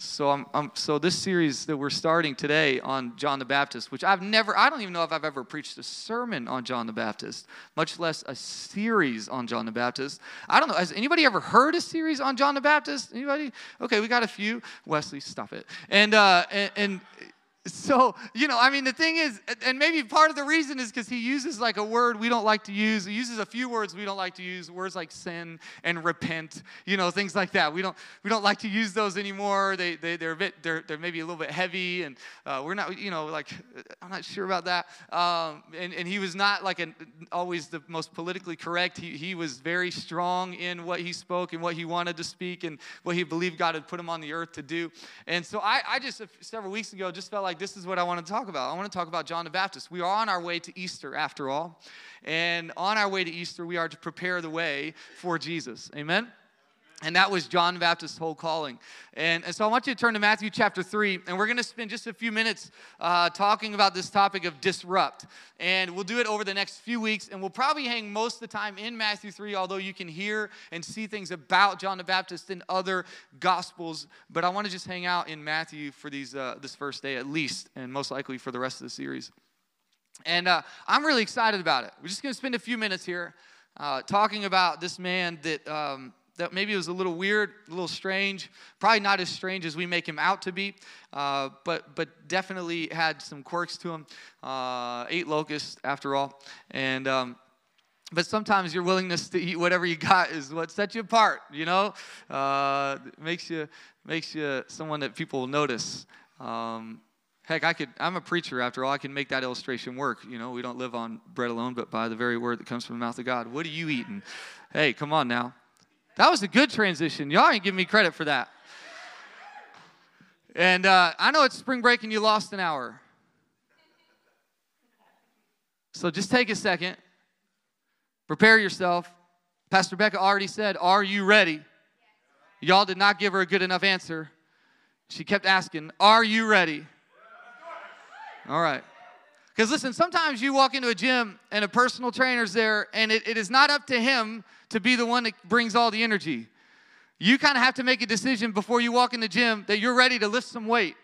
So, I'm, I'm, so this series that we're starting today on John the Baptist, which I've never, I don't even know if I've ever preached a sermon on John the Baptist, much less a series on John the Baptist. I don't know. Has anybody ever heard a series on John the Baptist? Anybody? Okay, we got a few. Wesley, stop it. And uh, and, and so, you know, I mean, the thing is, and maybe part of the reason is because he uses like a word we don't like to use. He uses a few words we don't like to use, words like sin and repent, you know, things like that. We don't, we don't like to use those anymore. They, they, they're a bit, they're, they're maybe a little bit heavy, and uh, we're not, you know, like, I'm not sure about that. Um, and, and he was not like an, always the most politically correct. He, he was very strong in what he spoke and what he wanted to speak and what he believed God had put him on the earth to do. And so I, I just, several weeks ago, just felt like like, this is what I want to talk about. I want to talk about John the Baptist. We are on our way to Easter, after all. And on our way to Easter, we are to prepare the way for Jesus. Amen? And that was John the Baptist's whole calling. And, and, so I want you to turn to Matthew chapter 3, and we're going to spend just a few minutes uh, talking about this topic of disrupt. And we'll do it over the next few weeks, and we'll probably hang most of the time in Matthew 3, although you can hear and see things about John the Baptist in other gospels. But I want to just hang out in Matthew for these, uh, this first day at least, and most likely for the rest of the series. And uh, I'm really excited about it. We're just going to spend a few minutes here uh, talking about this man that. Um, that maybe it was a little weird, a little strange, probably not as strange as we make him out to be, uh, but, but definitely had some quirks to him. Uh, ate locusts, after all. And, um, but sometimes your willingness to eat whatever you got is what sets you apart, you know? Uh, makes, you, makes you someone that people will notice. Um, heck, I could, I'm a preacher after all. I can make that illustration work. You know, we don't live on bread alone, but by the very word that comes from the mouth of God. What are you eating? Hey, come on now. That was a good transition. Y'all ain't giving me credit for that. And uh, I know it's spring break and you lost an hour. So just take a second, prepare yourself. Pastor Becca already said, Are you ready? Y'all did not give her a good enough answer. She kept asking, Are you ready? All right. Because listen, sometimes you walk into a gym and a personal trainer's there, and it, it is not up to him to be the one that brings all the energy. You kind of have to make a decision before you walk in the gym that you're ready to lift some weight,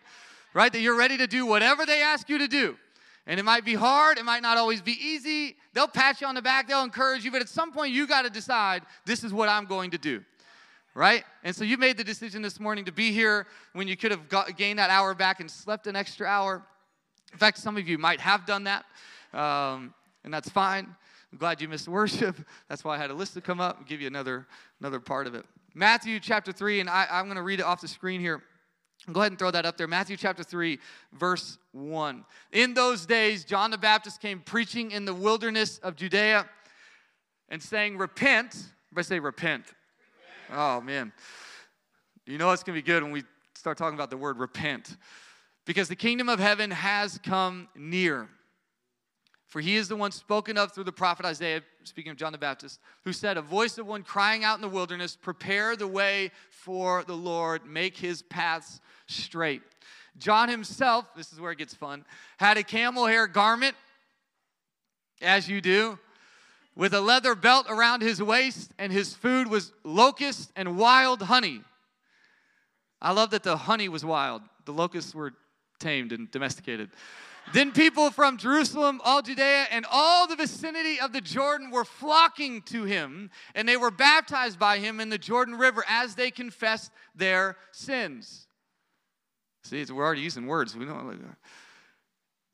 right? That you're ready to do whatever they ask you to do. And it might be hard, it might not always be easy. They'll pat you on the back, they'll encourage you, but at some point you got to decide this is what I'm going to do. Right? And so you made the decision this morning to be here when you could have got, gained that hour back and slept an extra hour. In fact, some of you might have done that, um, and that's fine. I'm glad you missed worship. That's why I had a list to come up and give you another, another part of it. Matthew chapter 3, and I, I'm going to read it off the screen here. Go ahead and throw that up there. Matthew chapter 3, verse 1. In those days, John the Baptist came preaching in the wilderness of Judea and saying, Repent. Everybody say, Repent. repent. Oh, man. You know it's going to be good when we start talking about the word repent. Because the kingdom of heaven has come near. For he is the one spoken of through the prophet Isaiah, speaking of John the Baptist, who said, A voice of one crying out in the wilderness, Prepare the way for the Lord, make his paths straight. John himself, this is where it gets fun, had a camel hair garment, as you do, with a leather belt around his waist, and his food was locust and wild honey. I love that the honey was wild, the locusts were tamed and domesticated. Then people from Jerusalem, all Judea, and all the vicinity of the Jordan were flocking to him, and they were baptized by him in the Jordan River as they confessed their sins. See, we're already using words. We know.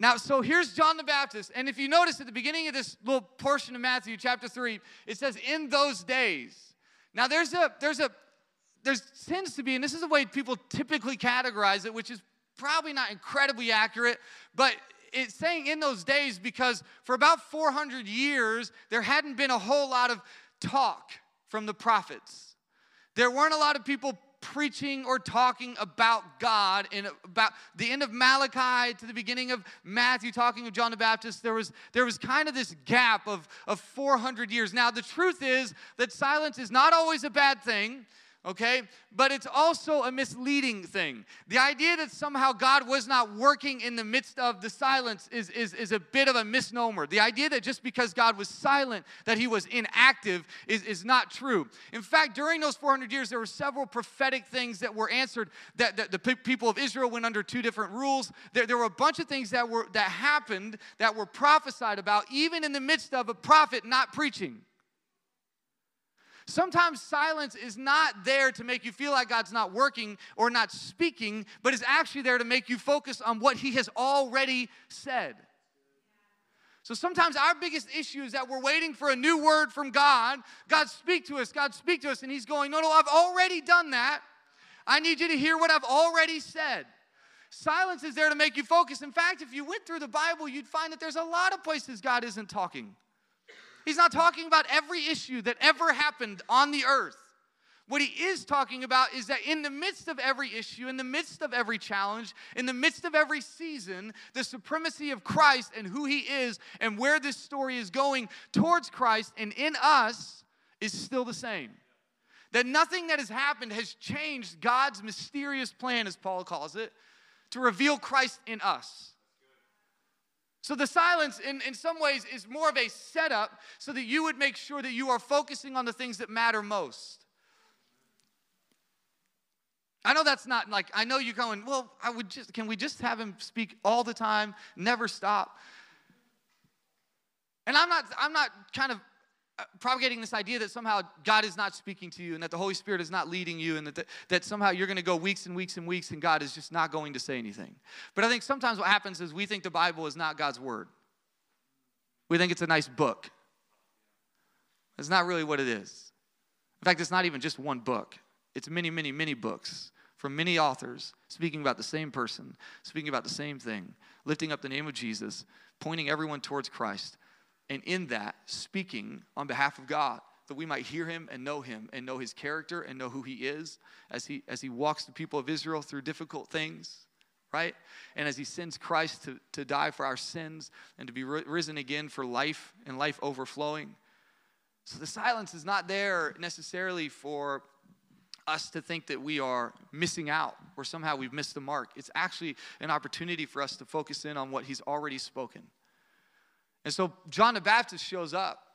Now, so here's John the Baptist, and if you notice at the beginning of this little portion of Matthew chapter three, it says, "In those days." Now, there's a there's a there's tends to be, and this is the way people typically categorize it, which is probably not incredibly accurate, but it's saying in those days because for about 400 years, there hadn't been a whole lot of talk from the prophets. There weren't a lot of people preaching or talking about God in about the end of Malachi to the beginning of Matthew talking of John the Baptist. There was there was kind of this gap of of 400 years. Now the truth is that silence is not always a bad thing okay? But it's also a misleading thing. The idea that somehow God was not working in the midst of the silence is, is, is a bit of a misnomer. The idea that just because God was silent, that he was inactive, is, is not true. In fact, during those 400 years, there were several prophetic things that were answered that, that the people of Israel went under two different rules. There, there were a bunch of things that, were, that happened that were prophesied about, even in the midst of a prophet not preaching. Sometimes silence is not there to make you feel like God's not working or not speaking, but is actually there to make you focus on what He has already said. So sometimes our biggest issue is that we're waiting for a new word from God. God, speak to us. God, speak to us. And He's going, No, no, I've already done that. I need you to hear what I've already said. Silence is there to make you focus. In fact, if you went through the Bible, you'd find that there's a lot of places God isn't talking. He's not talking about every issue that ever happened on the earth. What he is talking about is that in the midst of every issue, in the midst of every challenge, in the midst of every season, the supremacy of Christ and who he is and where this story is going towards Christ and in us is still the same. That nothing that has happened has changed God's mysterious plan, as Paul calls it, to reveal Christ in us. So the silence, in, in some ways, is more of a setup so that you would make sure that you are focusing on the things that matter most. I know that's not like, I know you're going, well, I would just, can we just have him speak all the time, never stop? And I'm not, I'm not kind of Uh, propagating this idea that somehow God is not speaking to you and that the Holy Spirit is not leading you and that, that, that somehow you're going to go weeks and weeks and weeks and God is just not going to say anything. But I think sometimes what happens is we think the Bible is not God's word. We think it's a nice book. It's not really what it is. In fact, it's not even just one book, it's many, many, many books from many authors speaking about the same person, speaking about the same thing, lifting up the name of Jesus, pointing everyone towards Christ and in that, speaking on behalf of God, that we might hear him and know him and know his character and know who he is as he, as he walks the people of Israel through difficult things, right? And as he sends Christ to, to die for our sins and to be risen again for life and life overflowing. So the silence is not there necessarily for us to think that we are missing out or somehow we've missed the mark. It's actually an opportunity for us to focus in on what he's already spoken. And so John the Baptist shows up.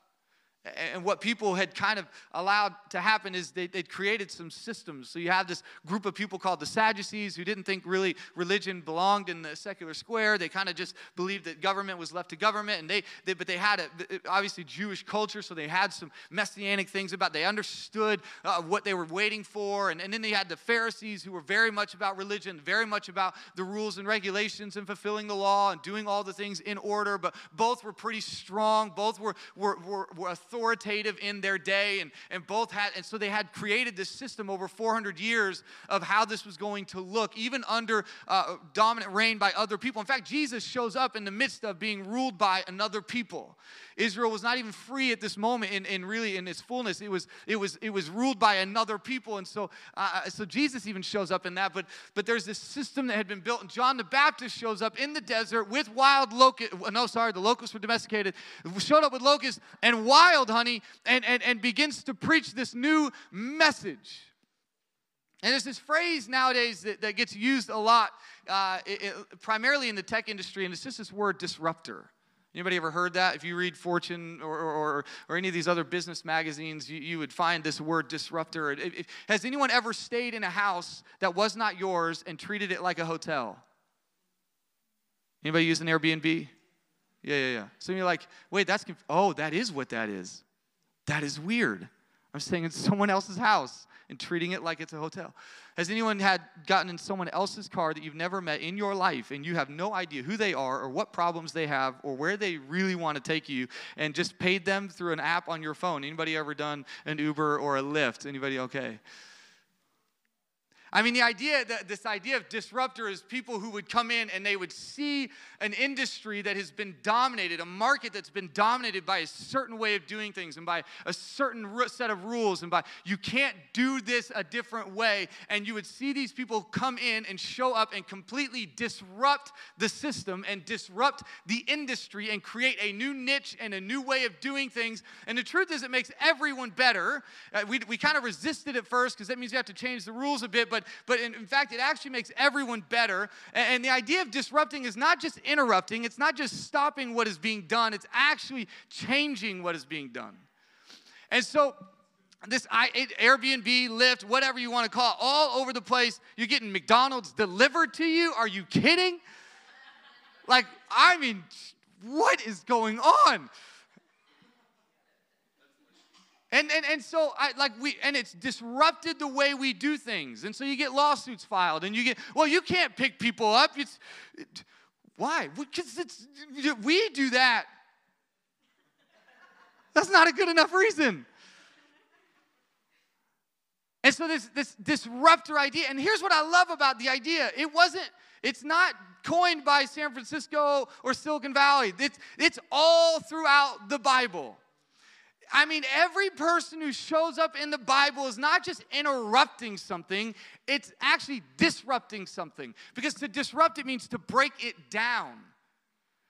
And what people had kind of allowed to happen is they, would created some systems. So you have this group of people called the Sadducees who didn't think really religion belonged in the secular square. They kind of just believed that government was left to government. And they, they but they had a, obviously Jewish culture, so they had some messianic things about. They understood uh, what they were waiting for. And, and then they had the Pharisees who were very much about religion, very much about the rules and regulations and fulfilling the law and doing all the things in order. But both were pretty strong. Both were were, were, were in their day, and, and both had, and so they had created this system over 400 years of how this was going to look, even under uh, dominant reign by other people. In fact, Jesus shows up in the midst of being ruled by another people. Israel was not even free at this moment in, in really in its fullness. It was, it was, it was ruled by another people. And so, uh, uh, so Jesus even shows up in that. But, but there's this system that had been built, and John the Baptist shows up in the desert with wild locusts. No, sorry, the locusts were domesticated. Showed up with locusts and wild honey and, and, and begins to preach this new message. And there's this phrase nowadays that, that gets used a lot, uh, it, it, primarily in the tech industry, and it's just this word disruptor. Anybody ever heard that? If you read Fortune or, or, or any of these other business magazines, you, you would find this word disruptor. If, if, has anyone ever stayed in a house that was not yours and treated it like a hotel? Anybody use an Airbnb? Yeah, yeah, yeah. So you're like, wait, that's, conf- oh, that is what that is. That is weird. I'm staying in someone else's house and treating it like it's a hotel. Has anyone had gotten in someone else's car that you've never met in your life and you have no idea who they are or what problems they have or where they really want to take you and just paid them through an app on your phone? Anybody ever done an Uber or a Lyft? Anybody okay? I mean, the idea, that this idea of disruptor is people who would come in and they would see an industry that has been dominated, a market that's been dominated by a certain way of doing things and by a certain set of rules and by you can't do this a different way. And you would see these people come in and show up and completely disrupt the system and disrupt the industry and create a new niche and a new way of doing things. And the truth is, it makes everyone better. Uh, we we kind of resisted at first because that means you have to change the rules a bit, but but in, in fact, it actually makes everyone better. And, and the idea of disrupting is not just interrupting, it's not just stopping what is being done, it's actually changing what is being done. And so, this Airbnb, Lyft, whatever you want to call it, all over the place. You're getting McDonald's delivered to you. Are you kidding? Like, I mean, what is going on? And, and, and so I like we and it's disrupted the way we do things. And so you get lawsuits filed and you get, well, you can't pick people up. It's it, why? Because it's we do that. That's not a good enough reason. And so this this disruptor idea, and here's what I love about the idea. It wasn't, it's not coined by San Francisco or Silicon Valley. It's, it's all throughout the Bible. I mean, every person who shows up in the Bible is not just interrupting something, it's actually disrupting something. Because to disrupt it means to break it down.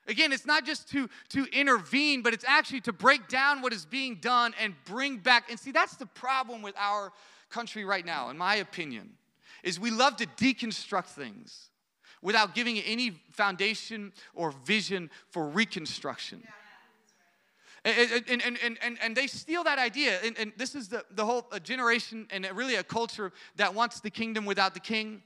Again, it's not just to, to intervene, but it's actually to break down what is being done and bring back. And see, that's the problem with our country right now, in my opinion, is we love to deconstruct things without giving any foundation or vision for reconstruction. Yeah. And, and, and, and, and they steal that idea. And, and this is the, the whole generation and really a culture that wants the kingdom without the king,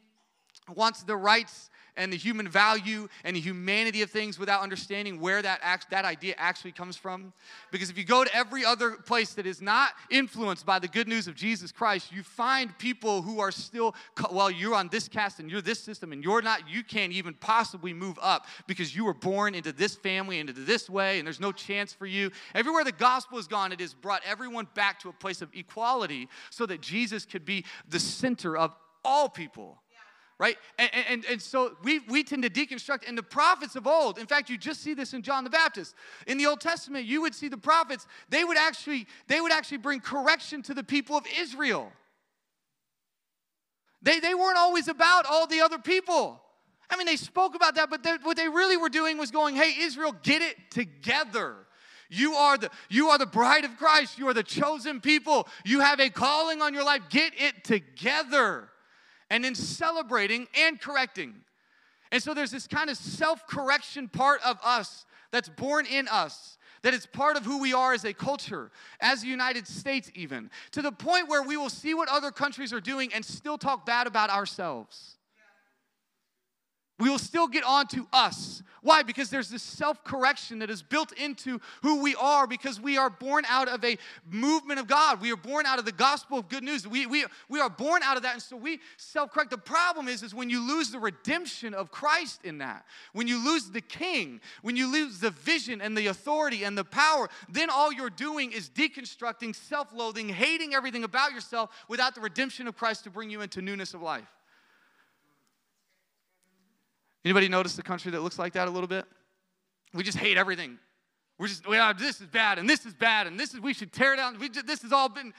wants the rights and the human value and the humanity of things without understanding where that, act, that idea actually comes from. Because if you go to every other place that is not influenced by the good news of Jesus Christ, you find people who are still, well, you're on this caste and you're this system and you're not, you can't even possibly move up because you were born into this family, into this way, and there's no chance for you. Everywhere the gospel has gone, it has brought everyone back to a place of equality so that Jesus could be the center of all people right? And, and, and so we, we tend to deconstruct, and the prophets of old, in fact, you just see this in John the Baptist. In the Old Testament, you would see the prophets, they would actually, they would actually bring correction to the people of Israel. They, they weren't always about all the other people. I mean, they spoke about that, but what they really were doing was going, hey, Israel, get it together. You are the you are the bride of Christ. You are the chosen people. You have a calling on your life. Get it together and in celebrating and correcting. And so there's this kind of self correction part of us that's born in us, that is part of who we are as a culture, as the United States, even, to the point where we will see what other countries are doing and still talk bad about ourselves. We will still get on to us why? Because there's this self correction that is built into who we are because we are born out of a movement of God. We are born out of the gospel of good news. We, we, we are born out of that. And so we self correct. The problem is, is when you lose the redemption of Christ in that, when you lose the king, when you lose the vision and the authority and the power, then all you're doing is deconstructing, self loathing, hating everything about yourself without the redemption of Christ to bring you into newness of life. Anybody notice the country that looks like that a little bit? We just hate everything. We're just, this is bad, and this is bad, and this is, we should tear down. We just, this has all been.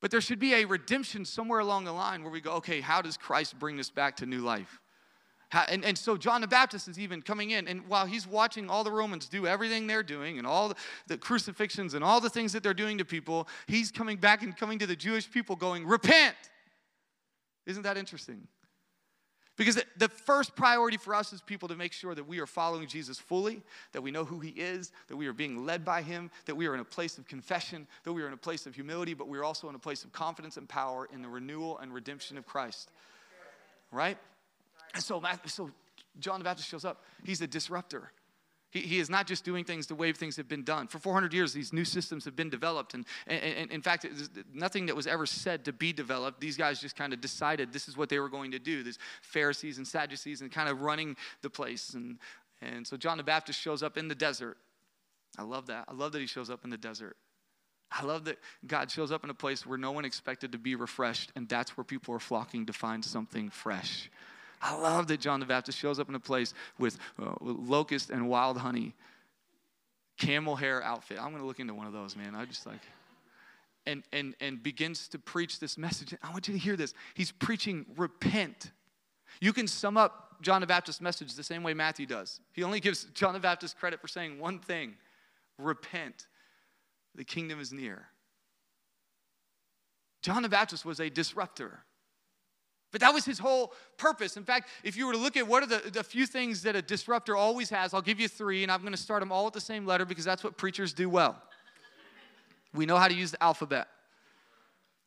But there should be a redemption somewhere along the line where we go, okay, how does Christ bring this back to new life? How, and, and so John the Baptist is even coming in, and while he's watching all the Romans do everything they're doing and all the, the crucifixions and all the things that they're doing to people, he's coming back and coming to the Jewish people going, repent. Isn't that interesting? Because the first priority for us is people to make sure that we are following Jesus fully, that we know who he is, that we are being led by him, that we are in a place of confession, that we are in a place of humility, but we're also in a place of confidence and power in the renewal and redemption of Christ. Right? And so, so John the Baptist shows up. He's a disruptor. He, he is not just doing things the way things have been done. For 400 years, these new systems have been developed. And, and, and in fact, nothing that was ever said to be developed. These guys just kind of decided this is what they were going to do. These Pharisees and Sadducees and kind of running the place. And, and so John the Baptist shows up in the desert. I love that. I love that he shows up in the desert. I love that God shows up in a place where no one expected to be refreshed, and that's where people are flocking to find something fresh. I love that John the Baptist shows up in a place with uh, locust and wild honey, camel hair outfit. I'm going to look into one of those, man. I just like, and and and begins to preach this message. I want you to hear this. He's preaching repent. You can sum up John the Baptist's message the same way Matthew does. He only gives John the Baptist credit for saying one thing: repent. The kingdom is near. John the Baptist was a disruptor. But that was his whole purpose. In fact, if you were to look at what are the, the few things that a disruptor always has, I'll give you three, and I'm going to start them all with the same letter because that's what preachers do well. We know how to use the alphabet,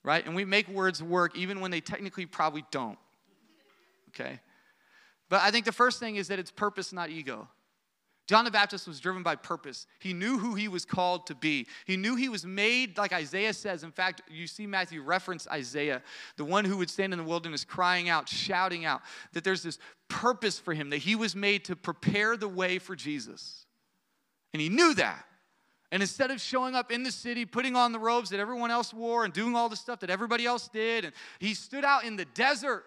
right? And we make words work even when they technically probably don't, okay? But I think the first thing is that it's purpose, not ego. John the Baptist was driven by purpose. He knew who he was called to be. He knew he was made, like Isaiah says. In fact, you see Matthew reference Isaiah, the one who would stand in the wilderness crying out, shouting out, that there's this purpose for him, that he was made to prepare the way for Jesus. And he knew that. And instead of showing up in the city, putting on the robes that everyone else wore and doing all the stuff that everybody else did, and he stood out in the desert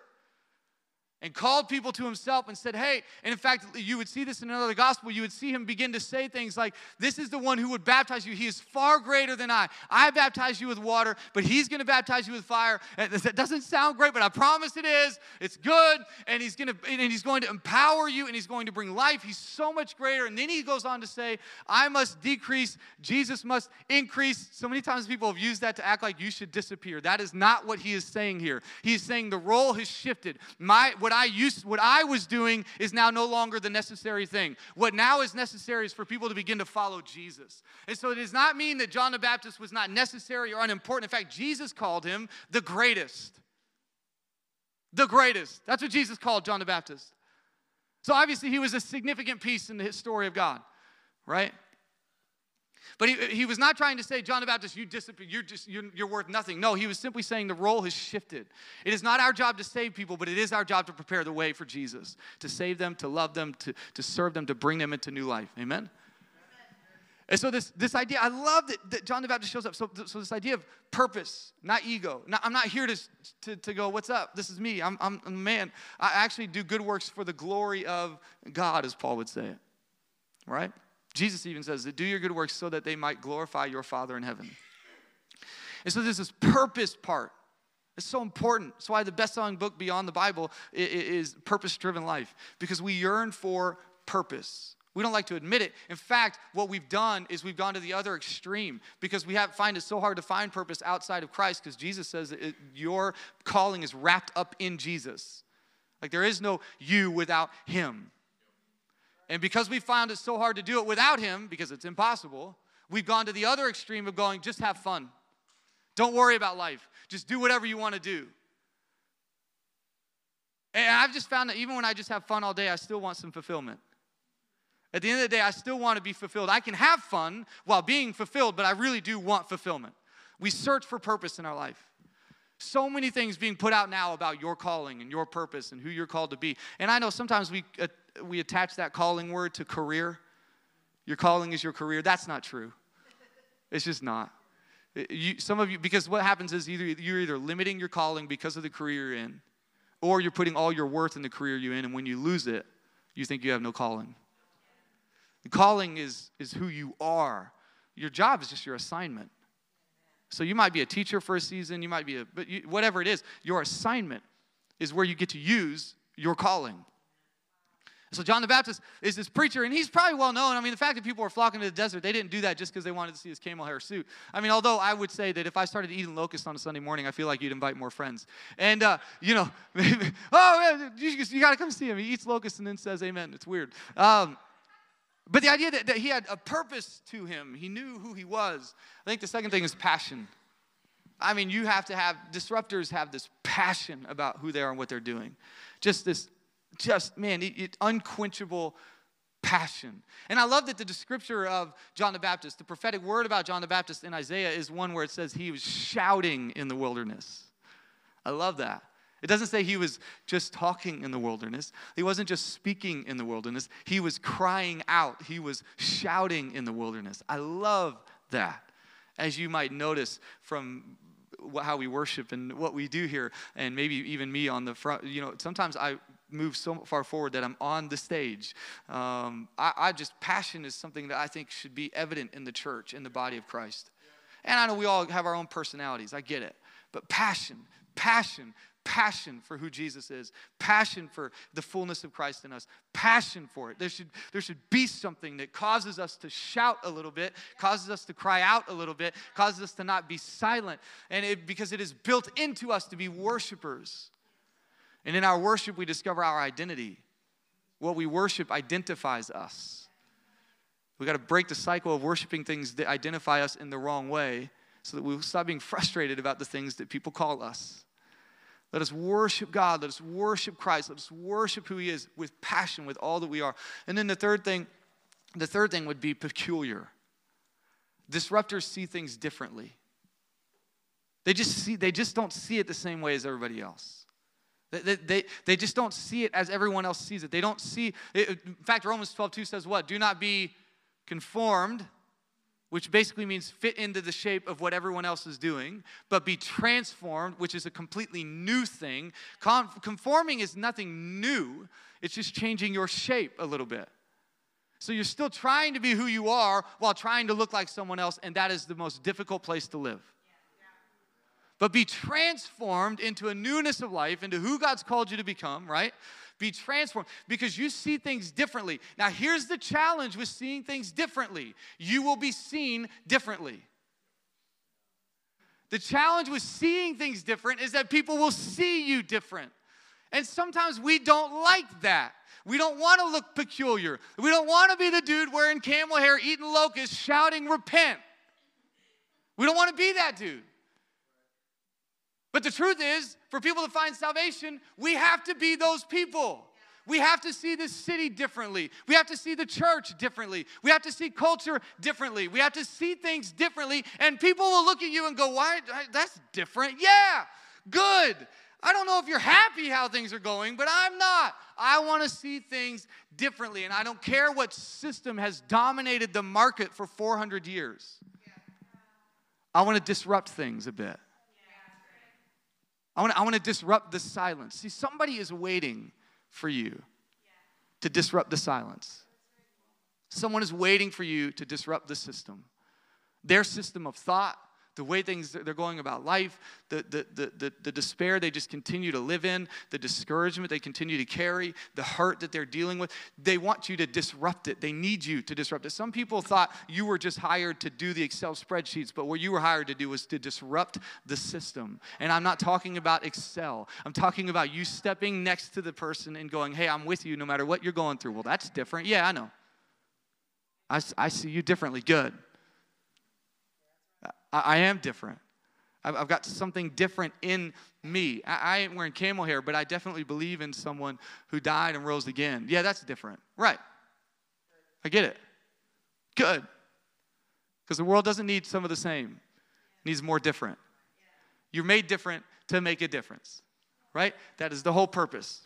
and called people to himself and said, Hey, and in fact, you would see this in another gospel. You would see him begin to say things like, This is the one who would baptize you. He is far greater than I. I baptize you with water, but he's going to baptize you with fire. And that doesn't sound great, but I promise it is. It's good, and he's to and he's going to empower you, and he's going to bring life. He's so much greater. And then he goes on to say, I must decrease, Jesus must increase. So many times people have used that to act like you should disappear. That is not what he is saying here. He's saying the role has shifted. My what I used what I was doing is now no longer the necessary thing. What now is necessary is for people to begin to follow Jesus. And so it does not mean that John the Baptist was not necessary or unimportant. In fact, Jesus called him the greatest. The greatest. That's what Jesus called John the Baptist. So obviously he was a significant piece in the story of God, right? But he, he was not trying to say, John the Baptist, you disappear, you're, just, you're, you're worth nothing. No, he was simply saying the role has shifted. It is not our job to save people, but it is our job to prepare the way for Jesus, to save them, to love them, to, to serve them, to bring them into new life. Amen? And so this, this idea, I love that, that John the Baptist shows up. So, so this idea of purpose, not ego. Not, I'm not here to, to, to go, what's up? This is me. I'm, I'm a man. I actually do good works for the glory of God, as Paul would say it. Right? Jesus even says that do your good works so that they might glorify your Father in heaven. And so there's this purpose part. It's so important. That's why the best selling book beyond the Bible is Purpose Driven Life, because we yearn for purpose. We don't like to admit it. In fact, what we've done is we've gone to the other extreme because we have, find it so hard to find purpose outside of Christ because Jesus says it, your calling is wrapped up in Jesus. Like there is no you without Him. And because we found it so hard to do it without Him, because it's impossible, we've gone to the other extreme of going, just have fun. Don't worry about life. Just do whatever you want to do. And I've just found that even when I just have fun all day, I still want some fulfillment. At the end of the day, I still want to be fulfilled. I can have fun while being fulfilled, but I really do want fulfillment. We search for purpose in our life. So many things being put out now about your calling and your purpose and who you're called to be. And I know sometimes we, uh, we attach that calling word to career. Your calling is your career. That's not true. It's just not. You, some of you, because what happens is either you're either limiting your calling because of the career you're in, or you're putting all your worth in the career you're in, and when you lose it, you think you have no calling. The calling is, is who you are. Your job is just your assignment. So you might be a teacher for a season, you might be a, but you, whatever it is, your assignment is where you get to use your calling. So John the Baptist is this preacher, and he's probably well known. I mean, the fact that people were flocking to the desert, they didn't do that just because they wanted to see his camel hair suit. I mean, although I would say that if I started eating locusts on a Sunday morning, I feel like you'd invite more friends. And, uh, you know, oh, you, you got to come see him. He eats locusts and then says amen. It's weird. Um, but the idea that, that he had a purpose to him, he knew who he was. I think the second thing is passion. I mean, you have to have, disruptors have this passion about who they are and what they're doing. Just this, just, man, it, it, unquenchable passion. And I love that the descriptor of John the Baptist, the prophetic word about John the Baptist in Isaiah is one where it says he was shouting in the wilderness. I love that. It doesn't say he was just talking in the wilderness. He wasn't just speaking in the wilderness. He was crying out. He was shouting in the wilderness. I love that. as you might notice from how we worship and what we do here, and maybe even me on the front. You know, sometimes I move so far forward that I'm on the stage. Um, I, I, just, passion is something that I think should be evident in the church, in the body of Christ. And I know we all have our own personalities, I get it. But passion, passion, passion for who Jesus is, passion for the fullness of Christ in us, passion for it. There should, there should be something that causes us to shout a little bit, causes us to cry out a little bit, causes us to not be silent, and it, because it is built into us to be worshipers. And in our worship, we discover our identity. What we worship identifies us. We got to break the cycle of worshiping things that identify us in the wrong way so that we stop being frustrated about the things that people call us. Let us worship God. Let us worship Christ. Let us worship who He is with passion, with all that we are. And then the third thing, the third thing would be peculiar. Disruptors see things differently. They just see, they just don't see it the same way as everybody else. They, they, they just don't see it as everyone else sees it. They don't see, it, in fact, Romans 12, 2 says what? Do not be conformed which basically means fit into the shape of what everyone else is doing, but be transformed, which is a completely new thing. conforming is nothing new, it's just changing your shape a little bit. So you're still trying to be who you are while trying to look like someone else, and that is the most difficult place to live. But be transformed into a newness of life, into who God's called you to become, right? Be transformed because you see things differently. Now, here's the challenge with seeing things differently you will be seen differently. The challenge with seeing things different is that people will see you different. And sometimes we don't like that. We don't want to look peculiar. We don't want to be the dude wearing camel hair, eating locusts, shouting, repent. We don't want to be that dude. But the truth is, for people to find salvation, we have to be those people. We have to see this city differently. We have to see the church differently. We have to see culture differently. We have to see things differently. And people will look at you and go, Why? That's different. Yeah, good. I don't know if you're happy how things are going, but I'm not. I want to see things differently. And I don't care what system has dominated the market for 400 years. I want to disrupt things a bit. I want, to, I want to disrupt the silence. See, somebody is waiting for you to disrupt the silence. Someone is waiting for you to disrupt the system. Their system of thought, the way things they're going about life, the, the, the, the, the despair they just continue to live in, the discouragement they continue to carry, the hurt that they're dealing with. They want you to disrupt it. They need you to disrupt it. Some people thought you were just hired to do the Excel spreadsheets, but what you were hired to do was to disrupt the system. And I'm not talking about Excel, I'm talking about you stepping next to the person and going, hey, I'm with you no matter what you're going through. Well, that's different. Yeah, I know. I, I see you differently. Good. I, I am different. I've, I've, got something different in me. I, I ain't wearing camel hair, but I definitely believe in someone who died and rose again. Yeah, that's different. Right. I get it. Good. Because the world doesn't need some of the same, it needs more different. You're made different to make a difference, right? That is the whole purpose.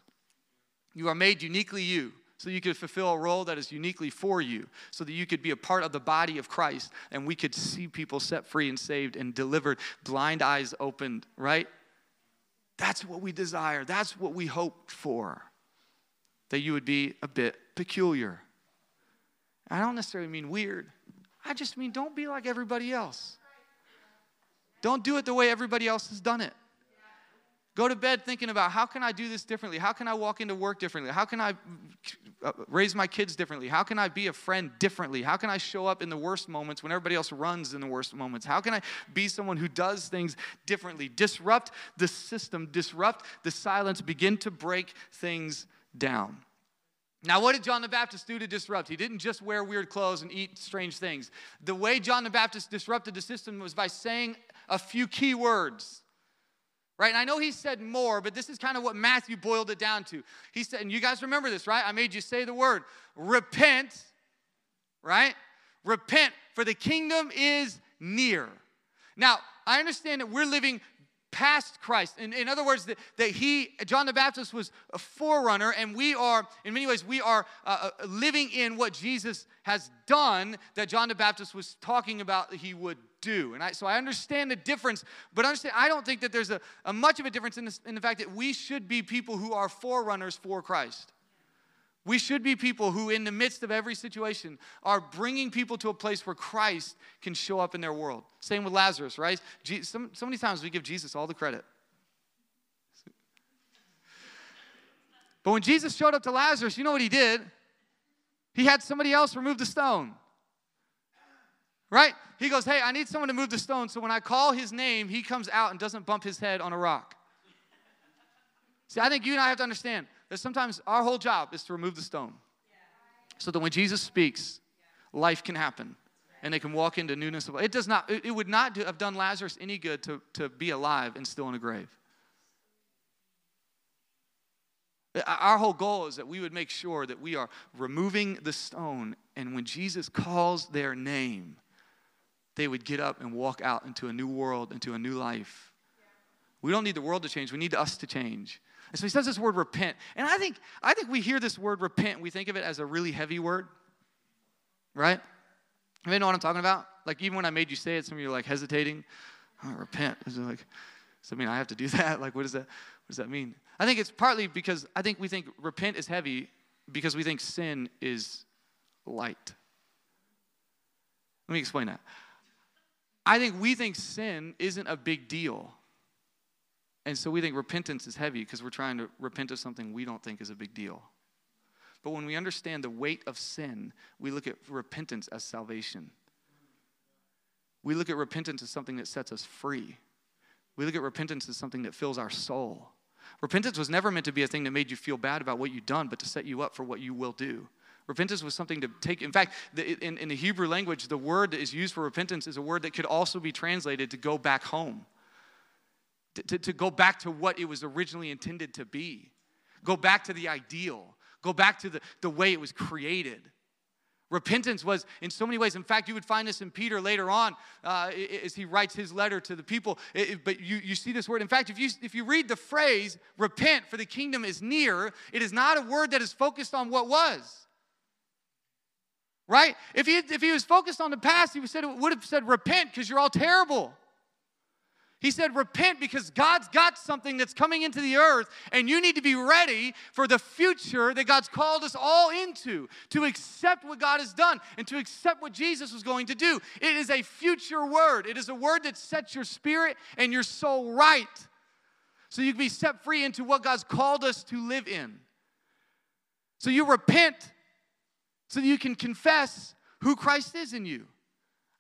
You are made uniquely you so you could fulfill a role that is uniquely for you, so that you could be a part of the body of Christ and we could see people set free and saved and delivered, blind eyes opened, right? That's what we desire. That's what we hope for. That you would be a bit peculiar. I don't necessarily mean weird, I just mean don't be like everybody else. Don't do it the way everybody else has done it. Go to bed thinking about how can I do this differently? How can I walk into work differently? How can I uh, raise my kids differently? How can I be a friend differently? How can I show up in the worst moments when everybody else runs in the worst moments? How can I be someone who does things differently? Disrupt the system, disrupt the silence, begin to break things down. Now, what did John the Baptist do to disrupt? He didn't just wear weird clothes and eat strange things. The way John the Baptist disrupted the system was by saying a few key words right? And I know he said more, but this is kind of what Matthew boiled it down to. He said, and you guys remember this, right? I made you say the word repent, right? Repent, for the kingdom is near. Now, I understand that we're living past Christ. In, in other words, that, he, John the Baptist, was a forerunner, and we are, in many ways, we are uh, uh, living in what Jesus has done that John the Baptist was talking about he would do. And I, so I understand the difference, but understand, I don't think that there's a, a much of a difference in, this, in the fact that we should be people who are forerunners for Christ. We should be people who, in the midst of every situation, are bringing people to a place where Christ can show up in their world. Same with Lazarus, right? So, many times we give Jesus all the credit. But when Jesus showed up to Lazarus, you know what he did? He had somebody else remove the stone. Right? He goes, Hey, I need someone to move the stone. So when I call his name, he comes out and doesn't bump his head on a rock. See, I think you and I have to understand sometimes our whole job is to remove the stone. So that when Jesus speaks, life can happen and they can walk into newness of life. It does not, it would not do, have done Lazarus any good to, to be alive and still in a grave. Our whole goal is that we would make sure that we are removing the stone, and when Jesus calls their name, they would get up and walk out into a new world, into a new life. We don't need the world to change, we need us to change. And so he says this word repent. And I think, I think we hear this word repent, we think of it as a really heavy word, right? You know what I'm talking about? Like even when I made you say it, some of you are like hesitating. Oh, repent. Is it like, does that mean I have to do that? Like what does that what does that mean? I think it's partly because I think we think repent is heavy because we think sin is light. Let me explain that. I think we think sin isn't a big deal. And so we think repentance is heavy because we're trying to repent of something we don't think is a big deal. But when we understand the weight of sin, we look at repentance as salvation. We look at repentance as something that sets us free. We look at repentance as something that fills our soul. Repentance was never meant to be a thing that made you feel bad about what you've done, but to set you up for what you will do. Repentance was something to take. In fact, the, in, in the Hebrew language, the word that is used for repentance is a word that could also be translated to go back home to, to, go back to what it was originally intended to be, go back to the ideal, go back to the, the way it was created. Repentance was in so many ways. In fact, you would find this in Peter later on uh, as he writes his letter to the people. It, it, but you, you see this word. In fact, if you, if you read the phrase, repent for the kingdom is near, it is not a word that is focused on what was. Right? If he, if he was focused on the past, he would, said, would have said, repent because you're all terrible. He said, Repent because God's got something that's coming into the earth, and you need to be ready for the future that God's called us all into to accept what God has done and to accept what Jesus was going to do. It is a future word, it is a word that sets your spirit and your soul right so you can be set free into what God's called us to live in. So you repent so that you can confess who Christ is in you.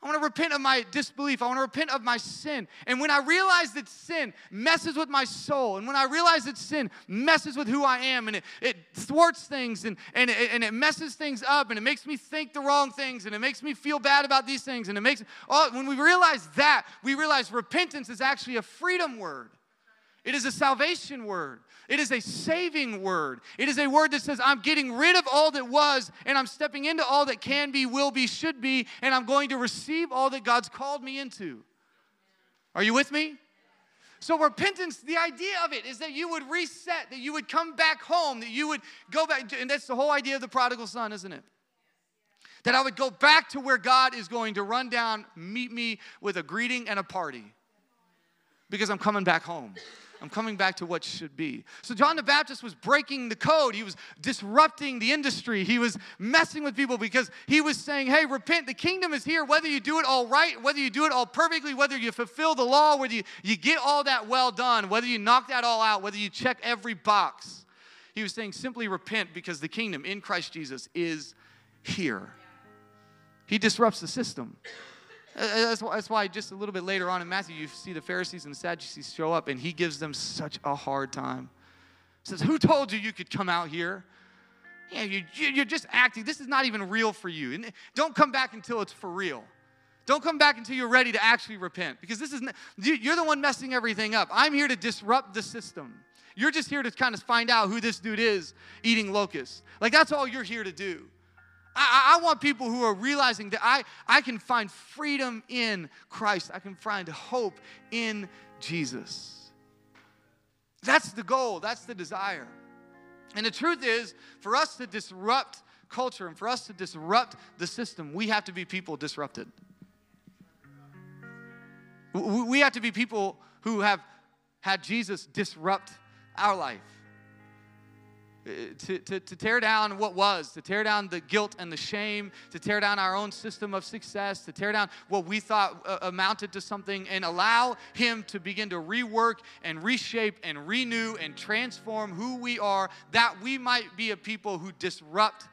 I want to repent of my disbelief. I want to repent of my sin. And when I realize that sin messes with my soul, and when I realize that sin messes with who I am, and it, it thwarts things, and, and, it, and it messes things up, and it makes me think the wrong things, and it makes me feel bad about these things, and it makes, oh, when we realize that, we realize repentance is actually a freedom word. It is a salvation word. It is a saving word. It is a word that says, I'm getting rid of all that was, and I'm stepping into all that can be, will be, should be, and I'm going to receive all that God's called me into. Are you with me? So, repentance, the idea of it is that you would reset, that you would come back home, that you would go back, and that's the whole idea of the prodigal son, isn't it? That I would go back to where God is going to run down, meet me with a greeting and a party because I'm coming back home. I'm coming back to what should be. So, John the Baptist was breaking the code. He was disrupting the industry. He was messing with people because he was saying, Hey, repent. The kingdom is here, whether you do it all right, whether you do it all perfectly, whether you fulfill the law, whether you, you get all that well done, whether you knock that all out, whether you check every box. He was saying, Simply repent because the kingdom in Christ Jesus is here. He disrupts the system. Uh, uh, that's why, just a little bit later on in Matthew, you see the Pharisees and the Sadducees show up, and he gives them such a hard time. He says, Who told you you could come out here? Yeah, you, you're just acting. This is not even real for you. And don't come back until it's for real. Don't come back until you're ready to actually repent because this is you're the one messing everything up. I'm here to disrupt the system. You're just here to kind of find out who this dude is eating locusts. Like that's all you're here to do. I, I, want people who are realizing that I, I can find freedom in Christ. I can find hope in Jesus. That's the goal, that's the desire. And the truth is, for us to disrupt culture and for us to disrupt the system, we have to be people disrupted. We have to be people who have had Jesus disrupt our life. To, to, to, tear down what was, to tear down the guilt and the shame, to tear down our own system of success, to tear down what we thought uh, amounted to something, and allow Him to begin to rework and reshape and renew and transform who we are, that we might be a people who disrupt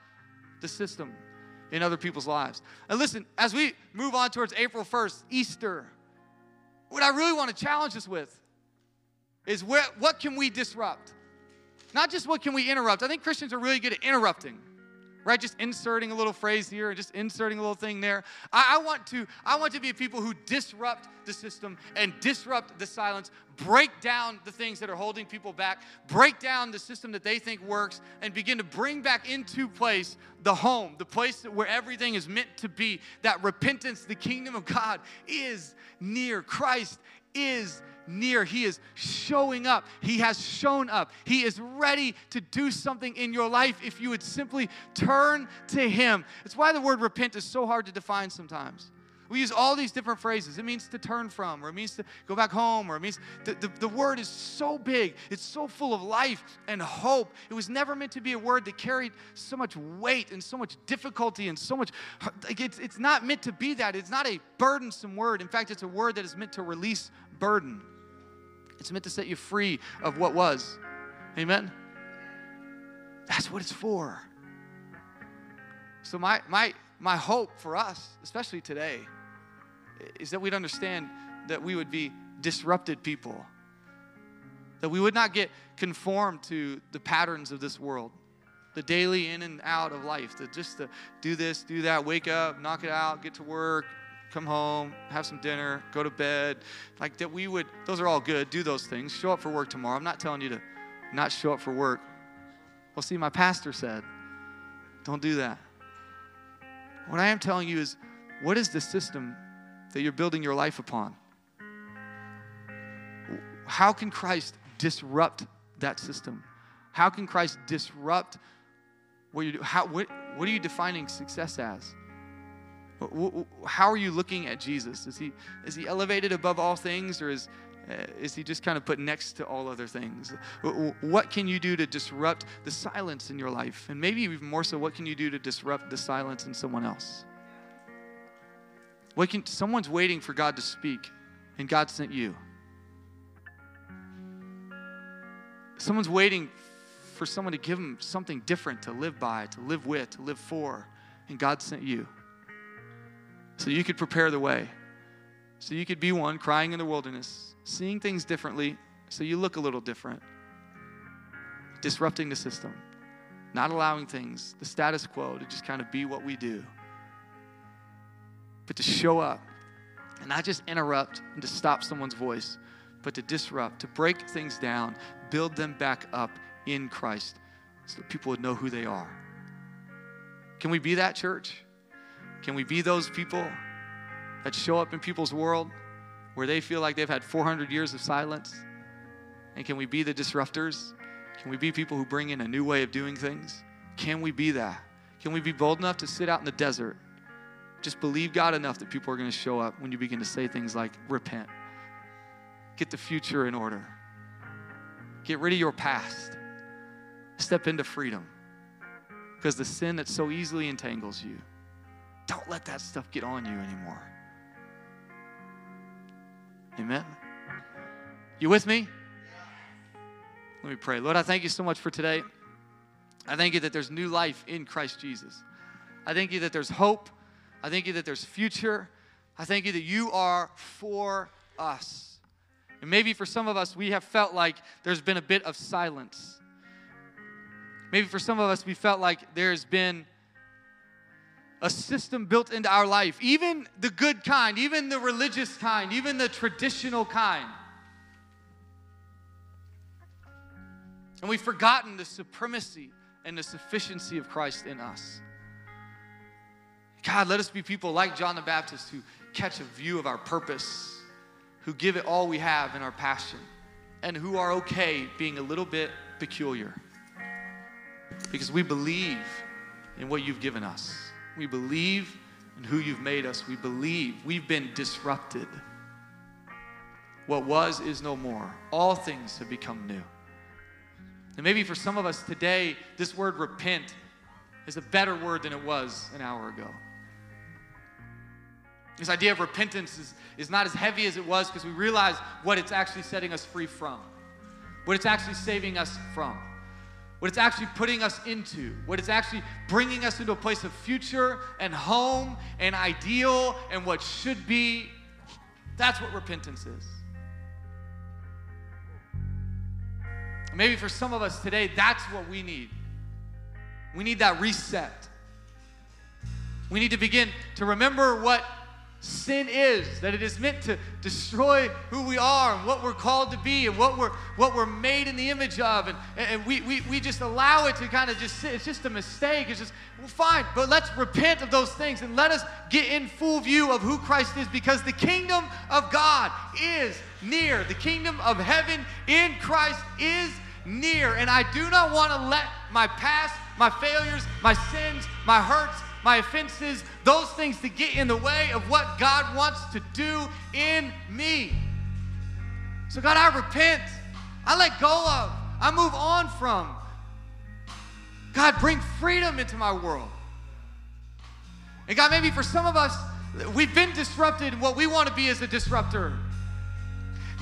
the system in other people's lives. And listen, as we move on towards April 1st, Easter, what I really want to challenge us with is where, what can we disrupt? Not just what can we interrupt. I think Christians are really good at interrupting, right? Just inserting a little phrase here and just inserting a little thing there. I, I want to, I want to be people who disrupt the system and disrupt the silence, break down the things that are holding people back, break down the system that they think works, and begin to bring back into place the home, the place where everything is meant to be. That repentance, the kingdom of God is near. Christ is near. He is showing up. He has shown up. He is ready to do something in your life if you would simply turn to Him. It's why the word repent is so hard to define sometimes. We use all these different phrases. It means to turn from, or it means to go back home, or it means the, the, the, word is so big. It's so full of life and hope. It was never meant to be a word that carried so much weight and so much difficulty and so much. Like it's, it's not meant to be that. It's not a burdensome word. In fact, it's a word that is meant to release burden. It's meant to set you free of what was. Amen? That's what it's for. So, my, my, my hope for us, especially today, is that we'd understand that we would be disrupted people, that we would not get conformed to the patterns of this world, the daily in and out of life, that just to do this, do that, wake up, knock it out, get to work, come home, have some dinner, go to bed. Like that we would, those are all good. Do those things. Show up for work tomorrow. I'm not telling you to not show up for work. Well, see, my pastor said, don't do that. What I am telling you is, what is the system that you're building your life upon? How can Christ disrupt that system? How can Christ disrupt what you do? How, what, what are you defining success as? How are you looking at Jesus? Is he, is he elevated above all things or is, uh, is he just kind of put next to all other things? What can you do to disrupt the silence in your life? And maybe even more so, what can you do to disrupt the silence in someone else? What can, someone's waiting for God to speak, and God sent you. Someone's waiting for someone to give them something different to live by, to live with, to live for, and God sent you so you could prepare the way. So you could be one crying in the wilderness, seeing things differently, so you look a little different. Disrupting the system, not allowing things, the status quo, to just kind of be what we do, but to show up and not just interrupt and to stop someone's voice, but to disrupt, to break things down, build them back up in Christ so that people would know who they are. Can we be that church? Can we be those people that show up in people's world where they feel like they've had 400 years of silence? And can we be the disruptors? Can we be people who bring in a new way of doing things? Can we be that? Can we be bold enough to sit out in the desert? Just believe God enough that people are going to show up when you begin to say things like, repent, get the future in order, get rid of your past, step into freedom. Because the sin that so easily entangles you don't let that stuff get on you anymore. Amen. You with me? Let me pray. Lord, I thank you so much for today. I thank you that there's new life in Christ Jesus. I thank you that there's hope. I thank you that there's future. I thank you that you are for us. And maybe for some of us, we have felt like there's been a bit of silence. Maybe for some of us, we felt like there's been a system built into our life, even the good kind, even the religious kind, even the traditional kind. And we've forgotten the supremacy and the sufficiency of Christ in us. God, let us be people like John the Baptist who catch a view of our purpose, who give it all we have in our passion and who are okay being a little bit peculiar. Because we believe in what you've given us. We believe in who you've made us. We believe we've been disrupted. What was is no more. All things have become new. And maybe for some of us today, this word repent is a better word than it was an hour ago. This idea of repentance is, is not as heavy as it was because we realize what it's actually setting us free from, what it's actually saving us from, what it's actually putting us into, what it's actually bringing us into a place of future and home and ideal and what should be. That's what repentance is. Maybe for some of us today, that's what we need. We need that reset. We need to begin to remember what sin is, that it is meant to destroy who we are and what we're called to be and what we're what we're made in the image of. And, and we, we, we just allow it to kind of just sit. It's just a mistake. It's just, well, fine, but let's repent of those things and let us get in full view of who Christ is because the kingdom of God is near. The kingdom of heaven in Christ is near. And I do not want to let my past, my failures, my sins, my hurts, my offenses, those things to get in the way of what God wants to do in me. So, God, I repent. I let go of. I move on from. God, bring freedom into my world. And God, maybe for some of us, we've been disrupted what we want to be as a disruptor.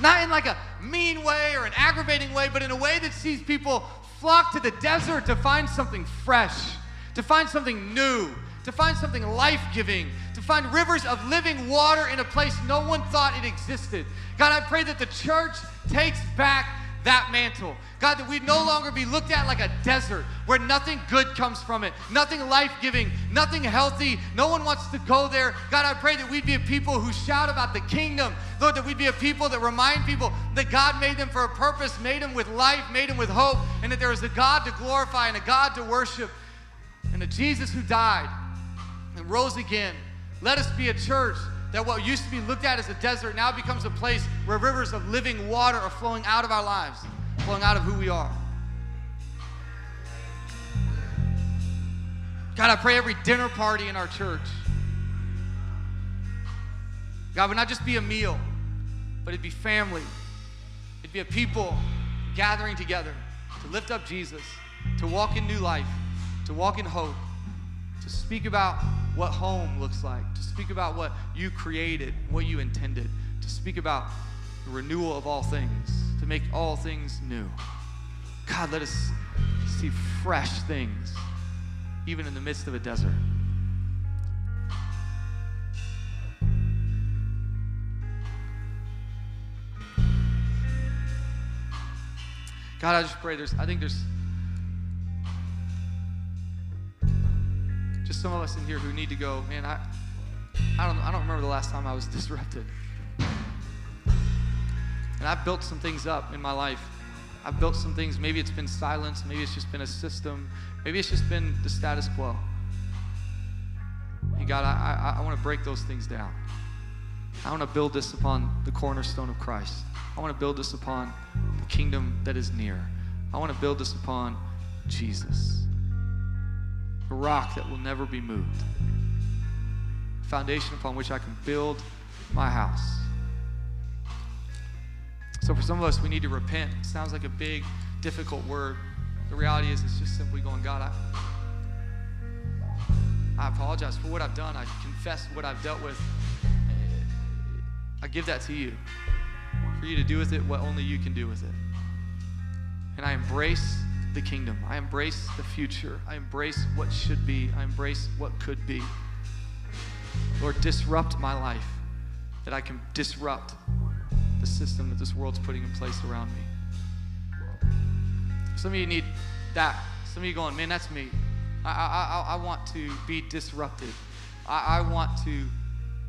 Not in like a mean way or an aggravating way, but in a way that sees people flock to the desert to find something fresh, to find something new, to find something life giving, to find rivers of living water in a place no one thought it existed. God, I pray that the church takes back that mantle. God, that we'd no longer be looked at like a desert where nothing good comes from it, nothing life giving, nothing healthy. No one wants to go there. God, I pray that we'd be a people who shout about the kingdom. Lord, that we'd be a people that remind people that God made them for a purpose, made them with life, made them with hope, and that there is a God to glorify and a God to worship, and a Jesus who died and rose again. Let us be a church that what used to be looked at as a desert now becomes a place where rivers of living water are flowing out of our lives, flowing out of who we are. God, I pray every dinner party in our church, God, would not just be a meal, but it'd be family. It'd be a people gathering together to lift up Jesus, to walk in new life, to walk in hope, to speak about what home looks like, to speak about what you created, what you intended, to speak about the renewal of all things, to make all things new. God, let us see fresh things, even in the midst of a desert. God, I just pray there's, I think there's some of us in here who need to go, man, I, I, don't, I don't remember the last time I was disrupted. And I've built some things up in my life. I've built some things. Maybe it's been silence. Maybe it's just been a system. Maybe it's just been the status quo. And God, I, I, I want to break those things down. I want to build this upon the cornerstone of Christ. I want to build this upon the kingdom that is near. I want to build this upon Jesus a rock that will never be moved, a foundation upon which I can build my house. So, for some of us, we need to repent. It sounds like a big, difficult word. The reality is, it's just simply going, God, I, I apologize for what I've done. I confess what I've dealt with. I give that to you for you to do with it what only you can do with it. And I embrace the kingdom. I embrace the future. I embrace what should be. I embrace what could be. Lord, disrupt my life that I can disrupt the system that this world's putting in place around me. Some of you need that. Some of you going, man, that's me. I, I, I, I want to be disrupted. I, I want to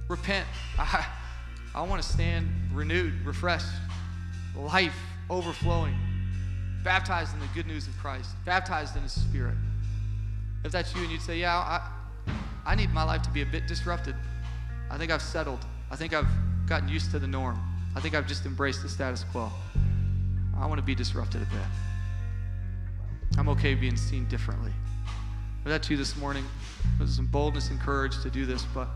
repent. I, I want to stand renewed, refreshed, life overflowing baptized in the good news of Christ, baptized in His Spirit. If that's you and you'd say, Yeah, I, I need my life to be a bit disrupted. I think I've settled. I think I've gotten used to the norm. I think I've just embraced the status quo. I want to be disrupted a bit. I'm okay being seen differently. If that's you this morning, there's some boldness and courage to do this, but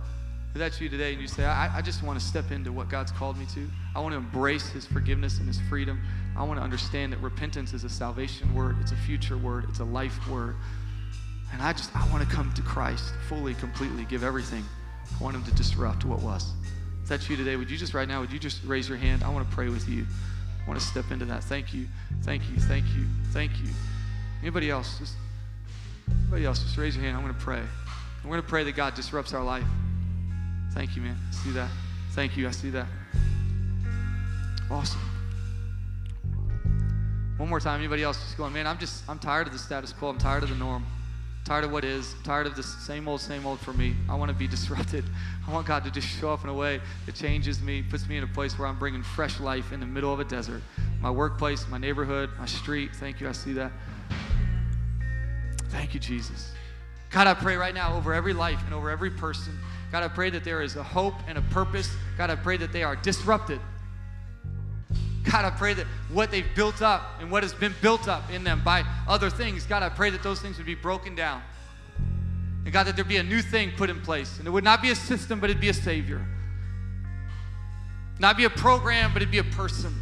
if that's you today and you say, I, I just want to step into what God's called me to, I want to embrace His forgiveness and His freedom. I want to understand that repentance is a salvation word, it's a future word, it's a life word. And I just, I want to come to Christ fully, completely, give everything. I want Him to disrupt what was. If that's you today, would you just right now, would you just raise your hand? I want to pray with you. I want to step into that. Thank you, thank you, thank you, thank you. Anybody else? Just, anybody else? Just raise your hand. I'm going to pray. I'm going to pray that God disrupts our life. Thank you, man. I see that. Thank you. I see that. Awesome. One more time. Anybody else just going, man, I'm just, I'm tired of the status quo. I'm tired of the norm. I'm tired of what is. I'm tired of the same old, same old for me. I want to be disrupted. I want God to just show up in a way that changes me, puts me in a place where I'm bringing fresh life in the middle of a desert. My workplace, my neighborhood, my street. Thank you. I see that. Thank you, Jesus. God, I pray right now over every life and over every person. God, I pray that there is a hope and a purpose. God, I pray that they are disrupted. God, I pray that what they've built up and what has been built up in them by other things, God, I pray that those things would be broken down. And God, that there be a new thing put in place. And it would not be a system, but it'd be a Savior. Not be a program, but it'd be a person.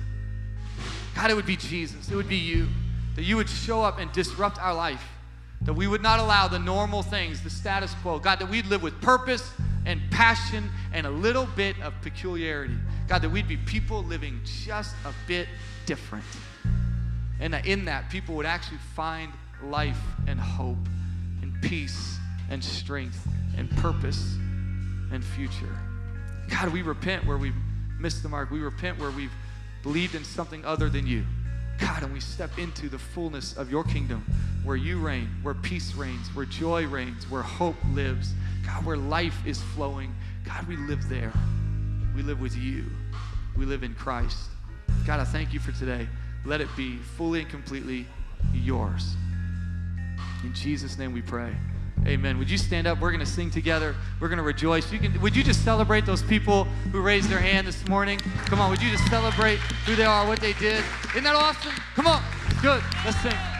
God, it would be Jesus. It would be you. That you would show up and disrupt our life. That we would not allow the normal things, the status quo. God, that we'd live with purpose and passion and a little bit of peculiarity. God, that we'd be people living just a bit different. And that in that, people would actually find life and hope and peace and strength and purpose and future. God, we repent where we've missed the mark. We repent where we've believed in something other than you. God, and we step into the fullness of your kingdom where you reign, where peace reigns, where joy reigns, where hope lives. God, where life is flowing. God, we live there. We live with you. We live in Christ. God, I thank you for today. Let it be fully and completely yours. In Jesus' name we pray. Amen. Would you stand up? We're going to sing together. We're going to rejoice. You can, would you just celebrate those people who raised their hand this morning? Come on, would you just celebrate who they are, what they did? Isn't that awesome? Come on. Good. Let's sing.